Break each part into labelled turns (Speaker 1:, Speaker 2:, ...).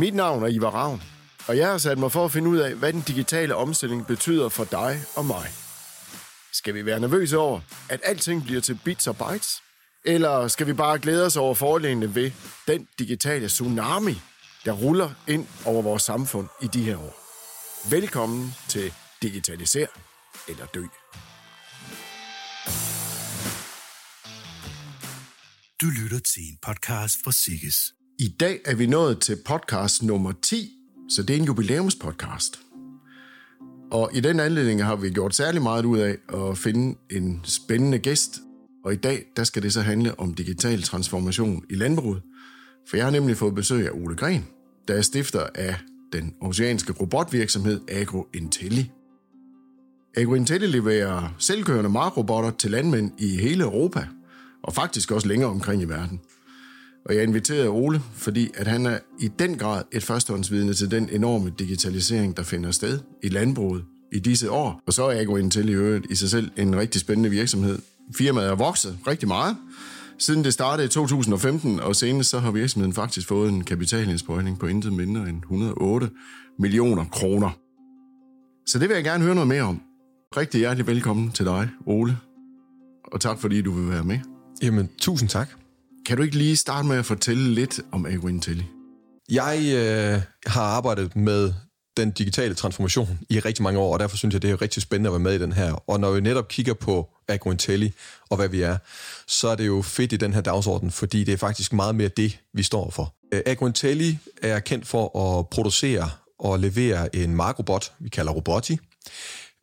Speaker 1: Mit navn er Ivar Ravn, og jeg har sat mig for at finde ud af, hvad den digitale omstilling betyder for dig og mig. Skal vi være nervøse over, at alting bliver til bits og bytes? Eller skal vi bare glæde os over fordelene ved den digitale tsunami, der ruller ind over vores samfund i de her år? Velkommen til Digitaliser eller Dø.
Speaker 2: Du lytter til en podcast fra Sikkes.
Speaker 1: I dag er vi nået til podcast nummer 10, så det er en jubilæumspodcast. Og i den anledning har vi gjort særlig meget ud af at finde en spændende gæst. Og i dag, der skal det så handle om digital transformation i landbruget. For jeg har nemlig fået besøg af Ole Gren, der er stifter af den oceanske robotvirksomhed AgroIntelli. AgroIntelli leverer selvkørende markrobotter til landmænd i hele Europa, og faktisk også længere omkring i verden. Og jeg inviterede Ole, fordi at han er i den grad et førstehåndsvidne til den enorme digitalisering, der finder sted i landbruget i disse år. Og så er AgroIntel i øvrigt i sig selv en rigtig spændende virksomhed. Firmaet er vokset rigtig meget, siden det startede i 2015, og senest så har virksomheden faktisk fået en kapitalindsprøjtning på intet mindre end 108 millioner kroner. Så det vil jeg gerne høre noget mere om. Rigtig hjertelig velkommen til dig, Ole. Og tak fordi du vil være med.
Speaker 3: Jamen, tusind tak.
Speaker 1: Kan du ikke lige starte med at fortælle lidt om AgroIntelli?
Speaker 3: Jeg øh, har arbejdet med den digitale transformation i rigtig mange år, og derfor synes jeg, det er rigtig spændende at være med i den her. Og når vi netop kigger på AgroIntelli og hvad vi er, så er det jo fedt i den her dagsorden, fordi det er faktisk meget mere det, vi står for. Øh, AgroIntelli er kendt for at producere og levere en markrobot, vi kalder Roboti.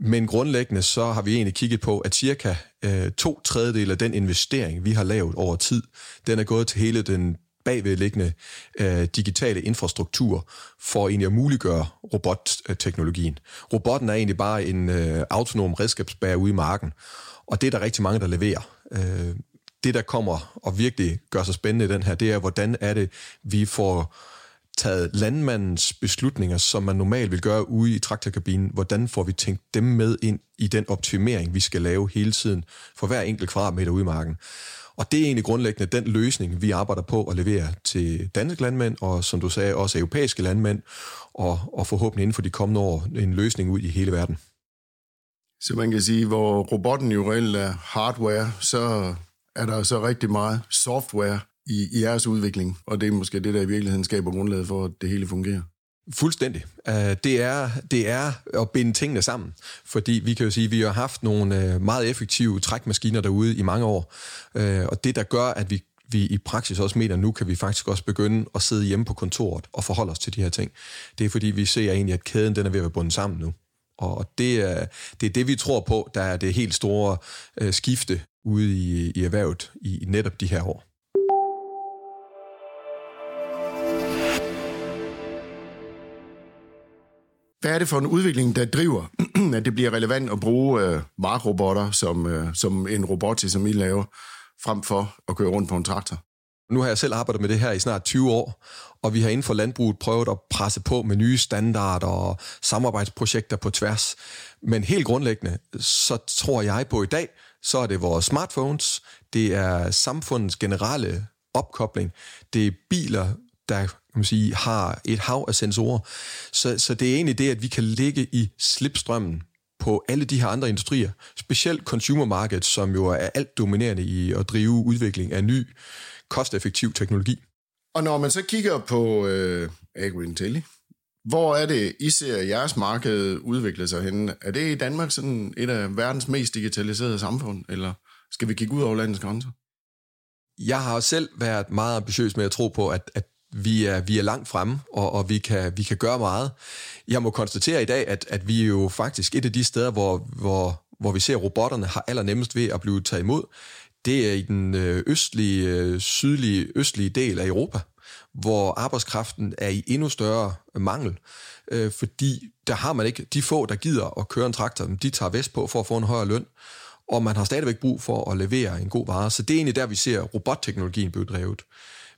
Speaker 3: Men grundlæggende så har vi egentlig kigget på, at cirka øh, to tredjedel af den investering, vi har lavet over tid, den er gået til hele den bagvedliggende øh, digitale infrastruktur for egentlig at muliggøre robotteknologien. Robotten er egentlig bare en øh, autonom redskabsbærer ude i marken, og det er der rigtig mange, der leverer. Øh, det, der kommer og virkelig gør sig spændende i den her, det er, hvordan er det, vi får taget landmandens beslutninger, som man normalt vil gøre ude i traktorkabinen, hvordan får vi tænkt dem med ind i den optimering, vi skal lave hele tiden for hver enkelt kvadratmeter ude i marken. Og det er egentlig grundlæggende den løsning, vi arbejder på at levere til danske landmænd, og som du sagde, også europæiske landmænd, og, og forhåbentlig inden for de kommende år en løsning ud i hele verden.
Speaker 1: Så man kan sige, hvor robotten jo reelt er hardware, så er der så rigtig meget software i, i jeres udvikling, og det er måske det, der i virkeligheden skaber grundlaget for, at det hele fungerer.
Speaker 3: Fuldstændig. Øh, det, er, det er at binde tingene sammen, fordi vi kan jo sige, at vi har haft nogle øh, meget effektive trækmaskiner derude i mange år, øh, og det, der gør, at vi vi i praksis også mener, at nu kan vi faktisk også begynde at sidde hjemme på kontoret og forholde os til de her ting. Det er fordi, vi ser egentlig, at kæden den er ved at være bundet sammen nu. Og det er, det er det, vi tror på, der er det helt store skifte ude i, i erhvervet i netop de her år.
Speaker 1: Hvad er det for en udvikling, der driver, at det bliver relevant at bruge øh, markrobotter som, øh, som en robot, som I laver, frem for at køre rundt på en traktor?
Speaker 3: Nu har jeg selv arbejdet med det her i snart 20 år, og vi har inden for landbruget prøvet at presse på med nye standarder og samarbejdsprojekter på tværs. Men helt grundlæggende, så tror jeg på i dag, så er det vores smartphones, det er samfundets generelle opkobling, det er biler, der kan man sige, har et hav af sensorer. Så, så det er egentlig det, at vi kan ligge i slipstrømmen på alle de her andre industrier, specielt consumermarkedet, som jo er alt dominerende i at drive udvikling af ny, kosteffektiv teknologi.
Speaker 1: Og når man så kigger på øh, AgroIntelli, hvor er det, I ser jeres marked udvikle sig henne? Er det i Danmark sådan et af verdens mest digitaliserede samfund, eller skal vi kigge ud over landets grænser?
Speaker 3: Jeg har selv været meget ambitiøs med at tro på, at, at vi er, vi er langt fremme, og, og vi, kan, vi kan gøre meget. Jeg må konstatere i dag, at, at vi er jo faktisk et af de steder, hvor, hvor, hvor vi ser, at robotterne har allernemmest ved at blive taget imod. Det er i den øh, østlige, øh, sydlige, østlige del af Europa, hvor arbejdskraften er i endnu større øh, mangel, øh, fordi der har man ikke, de få, der gider at køre en traktor, de tager vest på for at få en højere løn, og man har stadigvæk brug for at levere en god vare. Så det er egentlig der, vi ser robotteknologien blive drevet.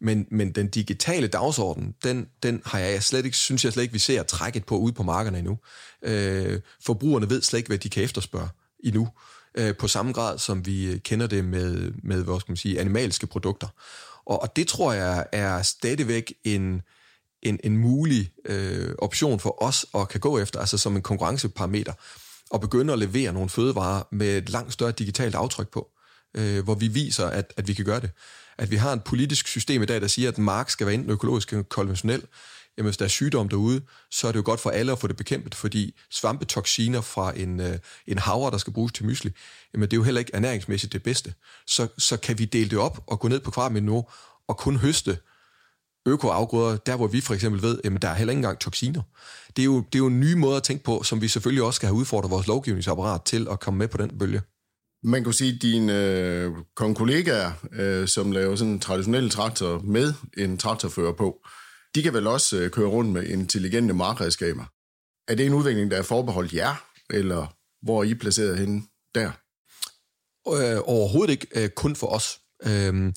Speaker 3: Men, men den digitale dagsorden, den, den har jeg slet ikke, synes jeg slet ikke, vi ser trækket på ude på markederne endnu. Øh, forbrugerne ved slet ikke, hvad de kan efterspørge endnu, øh, på samme grad, som vi kender det med, med hvad skal man sige, animalske produkter. Og, og det tror jeg er stadigvæk en, en, en mulig øh, option for os at kan gå efter, altså som en konkurrenceparameter, og begynde at levere nogle fødevarer med et langt større digitalt aftryk på, øh, hvor vi viser, at, at vi kan gøre det. At vi har et politisk system i dag, der siger, at mark skal være enten økologisk eller konventionel. Jamen, hvis der er sygdom derude, så er det jo godt for alle at få det bekæmpet, fordi svampetoksiner fra en, øh, en havre, der skal bruges til mysli, jamen det er jo heller ikke ernæringsmæssigt det bedste. Så, så kan vi dele det op og gå ned på kvadratmeter og kun høste økoafgrøder, der hvor vi for eksempel ved, at der er heller ikke engang toksiner. Det er, jo, det er jo en ny måde at tænke på, som vi selvfølgelig også skal have udfordret vores lovgivningsapparat til at komme med på den bølge.
Speaker 1: Man kunne sige, at dine øh, kollegaer, øh, som laver sådan en traditionel traktor med en traktorfører på, de kan vel også øh, køre rundt med intelligente markredskaber. Er det en udvikling, der er forbeholdt jer, eller hvor er I placeret henne der?
Speaker 3: Øh, overhovedet ikke øh, kun for os. Øh,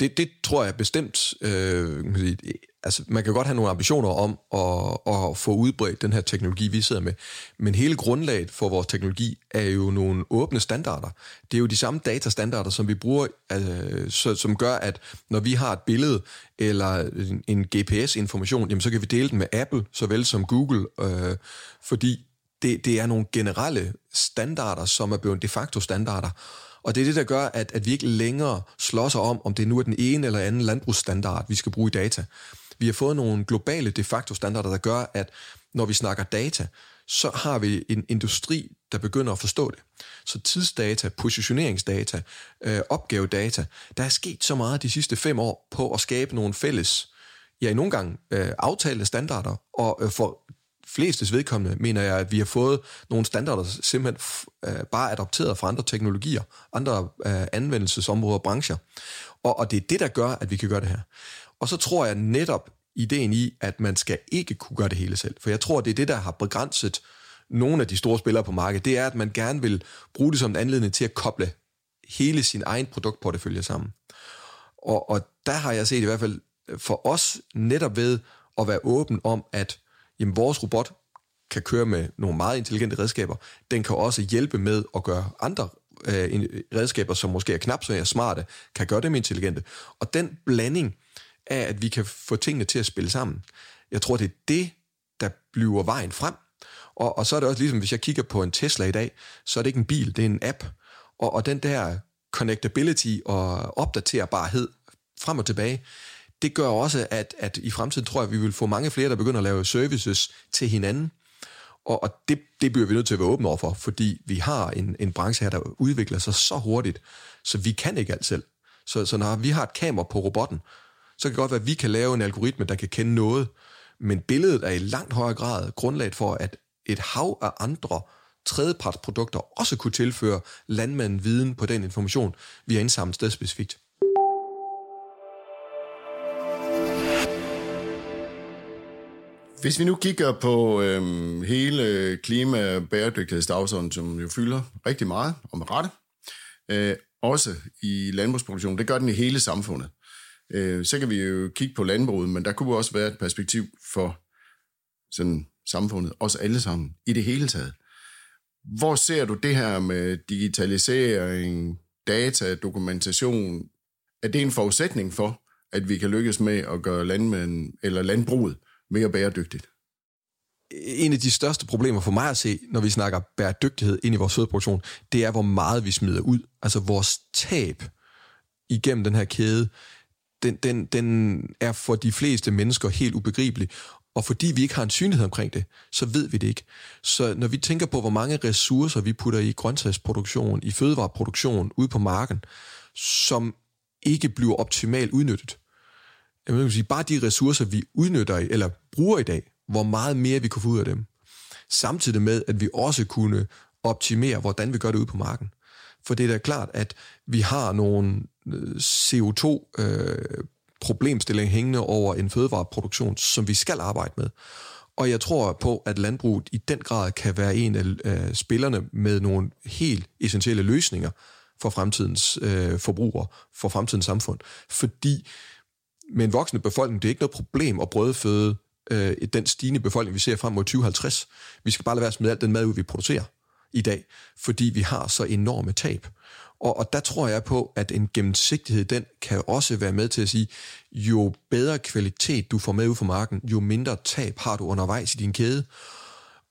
Speaker 3: det, det tror jeg bestemt, øh, man, sige, altså man kan godt have nogle ambitioner om at, at få udbredt den her teknologi, vi sidder med, men hele grundlaget for vores teknologi er jo nogle åbne standarder. Det er jo de samme datastandarder, som vi bruger, øh, så, som gør, at når vi har et billede eller en, en GPS-information, jamen så kan vi dele den med Apple, såvel som Google, øh, fordi det, det er nogle generelle standarder, som er blevet de facto standarder, og det er det, der gør, at, at vi ikke længere slår sig om, om det nu er den ene eller anden landbrugsstandard, vi skal bruge i data. Vi har fået nogle globale de facto standarder, der gør, at når vi snakker data, så har vi en industri, der begynder at forstå det. Så tidsdata, positioneringsdata, øh, opgavedata, der er sket så meget de sidste fem år på at skabe nogle fælles, ja, i nogle gange øh, aftalte standarder, og øh, for flestes vedkommende mener jeg, at vi har fået nogle standarder simpelthen øh, bare adopteret fra andre teknologier, andre øh, anvendelsesområder og brancher. Og, og det er det, der gør, at vi kan gøre det her. Og så tror jeg netop ideen i, at man skal ikke kunne gøre det hele selv. For jeg tror, det er det, der har begrænset nogle af de store spillere på markedet. Det er, at man gerne vil bruge det som en anledning til at koble hele sin egen produktportefølje sammen. Og, og der har jeg set i hvert fald for os netop ved at være åben om, at jamen vores robot kan køre med nogle meget intelligente redskaber. Den kan også hjælpe med at gøre andre øh, redskaber, som måske er knap så smarte, kan gøre dem intelligente. Og den blanding af, at vi kan få tingene til at spille sammen, jeg tror, det er det, der bliver vejen frem. Og, og så er det også ligesom, hvis jeg kigger på en Tesla i dag, så er det ikke en bil, det er en app. Og, og den der connectability og opdaterbarhed frem og tilbage, det gør også, at, at i fremtiden tror jeg, at vi vil få mange flere, der begynder at lave services til hinanden. Og, og det, det bliver vi nødt til at være åbne over for, fordi vi har en, en branche her, der udvikler sig så hurtigt, så vi kan ikke alt selv. Så, så når vi har et kamera på robotten, så kan det godt være, at vi kan lave en algoritme, der kan kende noget, men billedet er i langt højere grad grundlaget for, at et hav af andre tredjepartsprodukter også kunne tilføre landmanden viden på den information, vi har indsamlet stedspecifikt.
Speaker 1: Hvis vi nu kigger på øhm, hele klima- og bæredygtighedsdagsordenen, som jo fylder rigtig meget, og med rette, øh, også i landbrugsproduktionen, det gør den i hele samfundet. Øh, så kan vi jo kigge på landbruget, men der kunne også være et perspektiv for sådan samfundet, os alle sammen, i det hele taget. Hvor ser du det her med digitalisering, data, dokumentation? Er det en forudsætning for, at vi kan lykkes med at gøre landmænd, eller landbruget mere bæredygtigt?
Speaker 3: En af de største problemer for mig at se, når vi snakker bæredygtighed ind i vores fødeproduktion, det er, hvor meget vi smider ud. Altså vores tab igennem den her kæde, den, den, den er for de fleste mennesker helt ubegribelig. Og fordi vi ikke har en synlighed omkring det, så ved vi det ikke. Så når vi tænker på, hvor mange ressourcer vi putter i grøntsagsproduktion, i fødevareproduktion, ude på marken, som ikke bliver optimalt udnyttet, jeg vil sige, bare de ressourcer, vi udnytter eller bruger i dag, hvor meget mere vi kunne få ud af dem. Samtidig med, at vi også kunne optimere, hvordan vi gør det ude på marken. For det er da klart, at vi har nogle CO2-problemstillinger øh, øh hængende over en fødevareproduktion, som vi skal arbejde med. Og jeg tror på, at landbruget i den grad kan være en af øh, spillerne med nogle helt essentielle løsninger for fremtidens øh, forbrugere, for fremtidens samfund. Fordi med en voksende befolkning, det er ikke noget problem at brødføde øh, den stigende befolkning, vi ser frem mod 2050. Vi skal bare lade være med alt den mad, vi producerer i dag, fordi vi har så enorme tab. Og, og der tror jeg på, at en gennemsigtighed, den kan også være med til at sige, jo bedre kvalitet du får med ud fra marken, jo mindre tab har du undervejs i din kæde.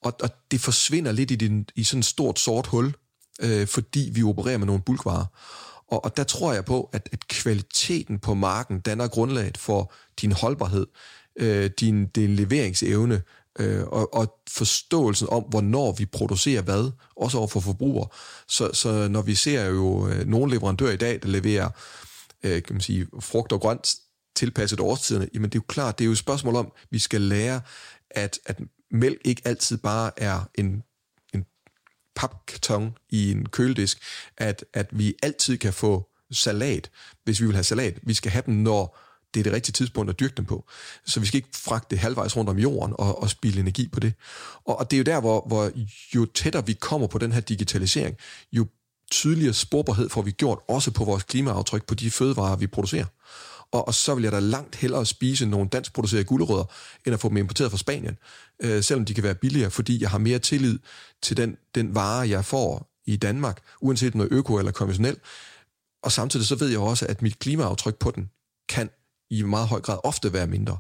Speaker 3: Og, og det forsvinder lidt i, din, i sådan et stort sort hul, øh, fordi vi opererer med nogle bulkvarer. Og, og der tror jeg på, at, at kvaliteten på marken danner grundlaget for din holdbarhed, øh, din, din leveringsevne, øh, og, og forståelsen om, hvornår vi producerer hvad, også over for forbrugere. Så, så når vi ser jo øh, nogle leverandører i dag, der leverer øh, kan man sige, frugt og grønt tilpasset årstiderne, jamen det er jo klart, det er jo et spørgsmål om, vi skal lære, at, at mælk ikke altid bare er en, en papkarton i en køledisk, at, at vi altid kan få salat, hvis vi vil have salat. Vi skal have den, når det er det rigtige tidspunkt at dyrke dem på. Så vi skal ikke fragte det halvvejs rundt om jorden og, og spille energi på det. Og, og det er jo der, hvor, hvor jo tættere vi kommer på den her digitalisering, jo tydeligere sporbarhed får vi gjort, også på vores klimaaftryk på de fødevarer, vi producerer. Og, og så vil jeg da langt hellere spise nogle dansk producerede gulerødder, end at få dem importeret fra Spanien, øh, selvom de kan være billigere, fordi jeg har mere tillid til den, den vare, jeg får i Danmark, uanset om det er øko eller konventionel. Og samtidig så ved jeg også, at mit klimaaftryk på den i meget høj grad ofte være mindre.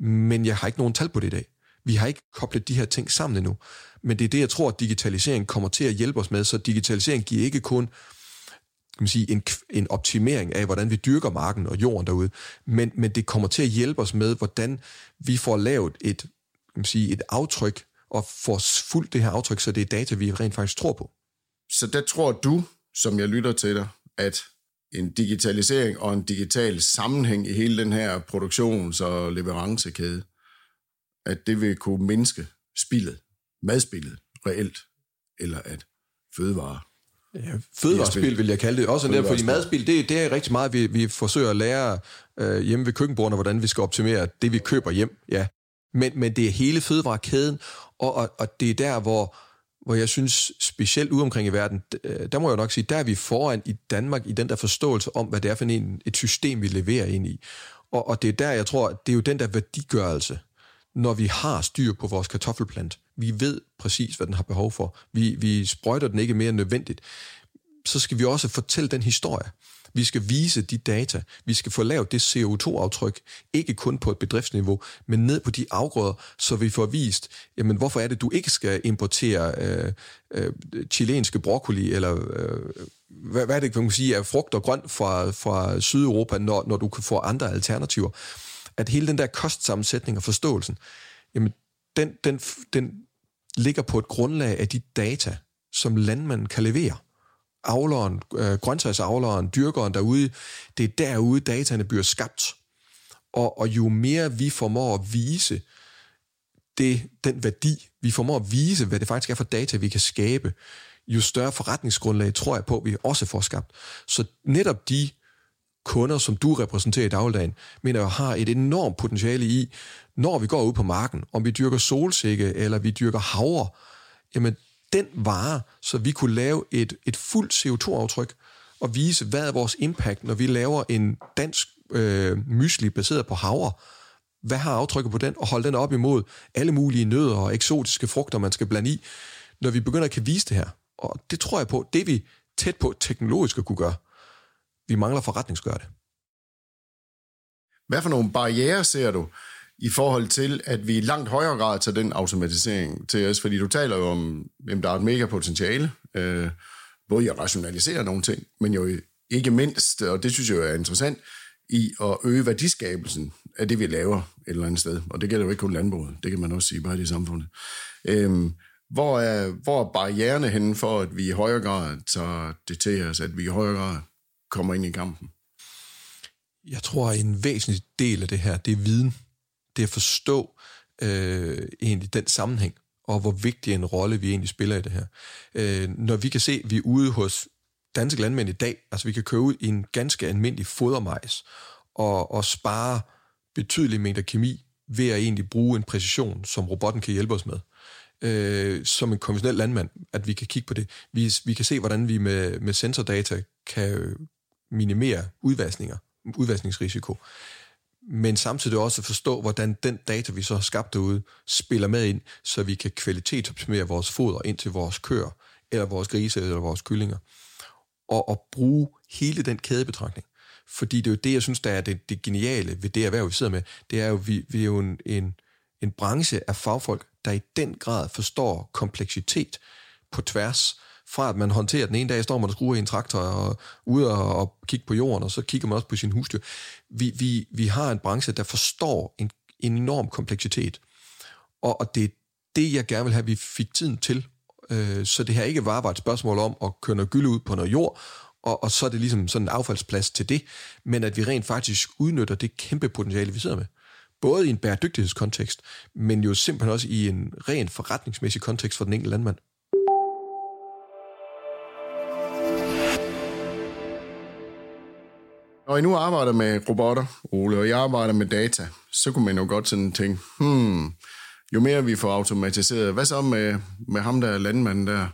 Speaker 3: Men jeg har ikke nogen tal på det i dag. Vi har ikke koblet de her ting sammen endnu. Men det er det, jeg tror, at digitalisering kommer til at hjælpe os med. Så digitalisering giver ikke kun kan man sige, en, en optimering af, hvordan vi dyrker marken og jorden derude, men, men det kommer til at hjælpe os med, hvordan vi får lavet et, kan man sige, et aftryk, og får fuldt det her aftryk, så det er data, vi rent faktisk tror på.
Speaker 1: Så der tror du, som jeg lytter til dig, at en digitalisering og en digital sammenhæng i hele den her produktions- og leverancekæde, at det vil kunne mindske spillet, madspillet reelt, eller at fødevare
Speaker 3: Ja, fødevarespil vil jeg kalde det. Også der, fordi madspil, det, det er rigtig meget, vi, vi forsøger at lære øh, hjemme ved køkkenbordene, hvordan vi skal optimere det, vi køber hjem. Ja. Men, men det er hele fødevarekæden, og, og, og det er der, hvor, hvor jeg synes, specielt ude omkring i verden, øh, der må jeg nok sige, der er vi foran i Danmark i den der forståelse om, hvad det er for en, et system, vi leverer ind i. Og, og det er der, jeg tror, det er jo den der værdigørelse, når vi har styr på vores kartoffelplant. Vi ved præcis, hvad den har behov for. Vi, vi sprøjter den ikke mere end nødvendigt. Så skal vi også fortælle den historie. Vi skal vise de data. Vi skal få lavet det CO2-aftryk, ikke kun på et bedriftsniveau, men ned på de afgrøder, så vi får vist, jamen hvorfor er det, du ikke skal importere øh, øh, chilenske broccoli, eller øh, hvad, hvad er det, kan man sige, af frugt og grønt fra, fra Sydeuropa, når, når du kan få andre alternativer. At hele den der kostsammensætning og forståelsen, jamen den, den, den ligger på et grundlag af de data, som landmanden kan levere avleren, øh, grøntsagsavleren, dyrkeren derude, det er derude, dataene bliver skabt. Og, og jo mere vi formår at vise det, den værdi, vi formår at vise, hvad det faktisk er for data, vi kan skabe, jo større forretningsgrundlag tror jeg på, vi også får skabt. Så netop de kunder, som du repræsenterer i dagligdagen, mener jeg har et enormt potentiale i, når vi går ud på marken, om vi dyrker solsikke eller vi dyrker havre, jamen den vare, så vi kunne lave et, et fuldt CO2-aftryk og vise, hvad er vores impact, når vi laver en dansk øh, mysli baseret på havre. Hvad har aftrykket på den, og holde den op imod alle mulige nødder og eksotiske frugter, man skal blande i, når vi begynder at kan vise det her. Og det tror jeg på, det vi tæt på teknologisk at kunne gøre. Vi mangler forretningsgøre det.
Speaker 1: Hvad for nogle barriere ser du i forhold til, at vi i langt højere grad tager den automatisering til os? Fordi du taler jo om, at der er et mega potentiale, øh, både i at rationalisere nogle ting, men jo ikke mindst, og det synes jeg er interessant, i at øge værdiskabelsen af det, vi laver et eller andet sted. Og det gælder jo ikke kun landbruget, det kan man også sige bare i det samfundet. Øhm, hvor, er, hvor er barriererne henne for, at vi i højere grad tager det til os, at vi i højere grad kommer ind i kampen?
Speaker 3: Jeg tror, at en væsentlig del af det her, det er viden. Det at forstå øh, egentlig den sammenhæng, og hvor vigtig en rolle vi egentlig spiller i det her. Øh, når vi kan se, at vi er ude hos danske landmænd i dag, altså vi kan køre ud i en ganske almindelig fodermajs, og, og spare betydelige mængder kemi ved at egentlig bruge en præcision, som robotten kan hjælpe os med. Øh, som en konventionel landmand, at vi kan kigge på det. Vi, vi kan se, hvordan vi med, med sensordata kan minimere udvaskninger, udvaskningsrisiko, men samtidig også forstå, hvordan den data, vi så har skabt derude, spiller med ind, så vi kan kvalitetsoptimere vores foder ind til vores køer, eller vores grise, eller vores kyllinger. Og, og bruge hele den kædebetragtning. Fordi det er jo det, jeg synes, der er det, det geniale ved det erhverv, vi sidder med. Det er jo, vi, vi er jo en, en, en branche af fagfolk, der i den grad forstår kompleksitet på tværs. Fra at man håndterer den ene dag, står man og skruer i en traktor og ud og, og kigger på jorden, og så kigger man også på sin husdyr. Vi, vi, vi har en branche, der forstår en, en enorm kompleksitet. Og, og det er det, jeg gerne vil have, vi fik tiden til. Øh, så det her ikke bare var et spørgsmål om at køre noget gylde ud på noget jord, og, og så er det ligesom sådan en affaldsplads til det, men at vi rent faktisk udnytter det kæmpe potentiale, vi sidder med. Både i en bæredygtighedskontekst, men jo simpelthen også i en ren forretningsmæssig kontekst for den enkelte landmand.
Speaker 1: Når I nu arbejder med robotter, Ole, og jeg arbejder med data, så kunne man jo godt sådan tænke, hmm, jo mere vi får automatiseret, hvad så med, med ham der landmanden der?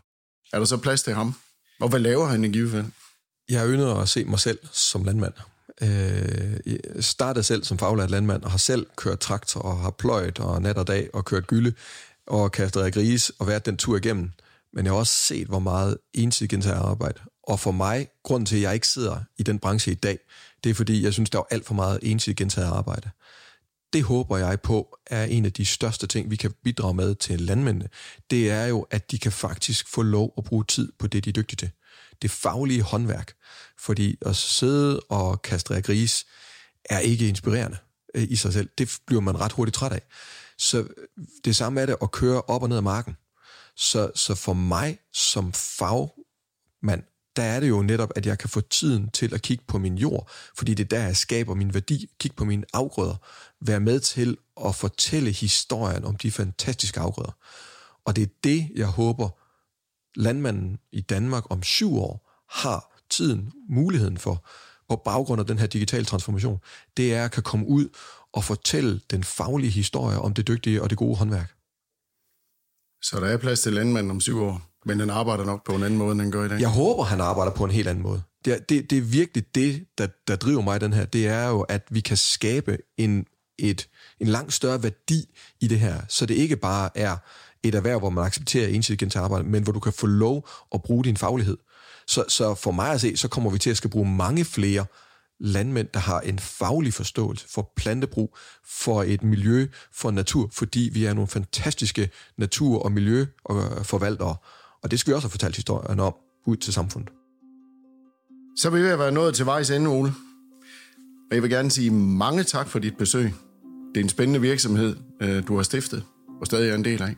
Speaker 1: Er der så plads til ham? Og hvad laver han i givet fald?
Speaker 3: Jeg ynder at se mig selv som landmand. Øh, jeg startede selv som faglært landmand og har selv kørt traktor og har pløjet og nat og dag og kørt gylde og kastet af gris og været den tur igennem. Men jeg har også set, hvor meget ensidigt arbejde. Og for mig, grunden til, at jeg ikke sidder i den branche i dag, det er fordi, jeg synes, der er alt for meget ensidigt gentaget arbejde. Det håber jeg på er en af de største ting, vi kan bidrage med til landmændene. Det er jo, at de kan faktisk få lov at bruge tid på det, de er dygtige til det faglige håndværk. Fordi at sidde og kastrere gris er ikke inspirerende øh, i sig selv. Det bliver man ret hurtigt træt af. Så det samme er det at køre op og ned ad marken. Så, så for mig som fagmand, der er det jo netop, at jeg kan få tiden til at kigge på min jord, fordi det er der, jeg skaber min værdi, kigge på mine afgrøder, være med til at fortælle historien om de fantastiske afgrøder. Og det er det, jeg håber, landmanden i Danmark om syv år har tiden, muligheden for, på baggrund af den her digitale transformation, det er at kan komme ud og fortælle den faglige historie om det dygtige og det gode håndværk.
Speaker 1: Så der er plads til landmanden om syv år, men den arbejder nok på en anden måde, end den gør i dag?
Speaker 3: Jeg håber, han arbejder på en helt anden måde. Det er, det, det er virkelig det, der, der driver mig den her. Det er jo, at vi kan skabe en, et, en langt større værdi i det her, så det ikke bare er et erhverv, hvor man accepterer ensidigt til arbejde, men hvor du kan få lov at bruge din faglighed. Så, så for mig at se, så kommer vi til at skal bruge mange flere landmænd, der har en faglig forståelse for plantebrug, for et miljø, for natur, fordi vi er nogle fantastiske natur- og miljøforvaltere. Og og det skal vi også have fortalt historien om ud til samfundet.
Speaker 1: Så vil vi være nået til vejs ende, Ole. Og jeg vil gerne sige mange tak for dit besøg. Det er en spændende virksomhed, øh, du har stiftet, og stadig er en del af.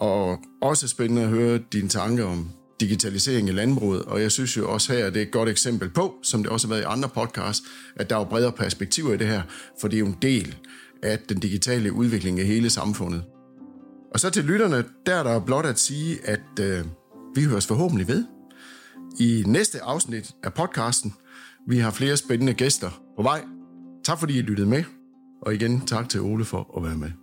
Speaker 1: Og også spændende at høre dine tanker om digitalisering i landbruget, og jeg synes jo også her, at det er et godt eksempel på, som det også har været i andre podcasts, at der er bredere perspektiver i det her, for det er jo en del af den digitale udvikling af hele samfundet. Og så til lytterne, der er der blot at sige, at øh, vi høres forhåbentlig ved i næste afsnit af podcasten. Vi har flere spændende gæster på vej. Tak fordi I lyttede med, og igen tak til Ole for at være med.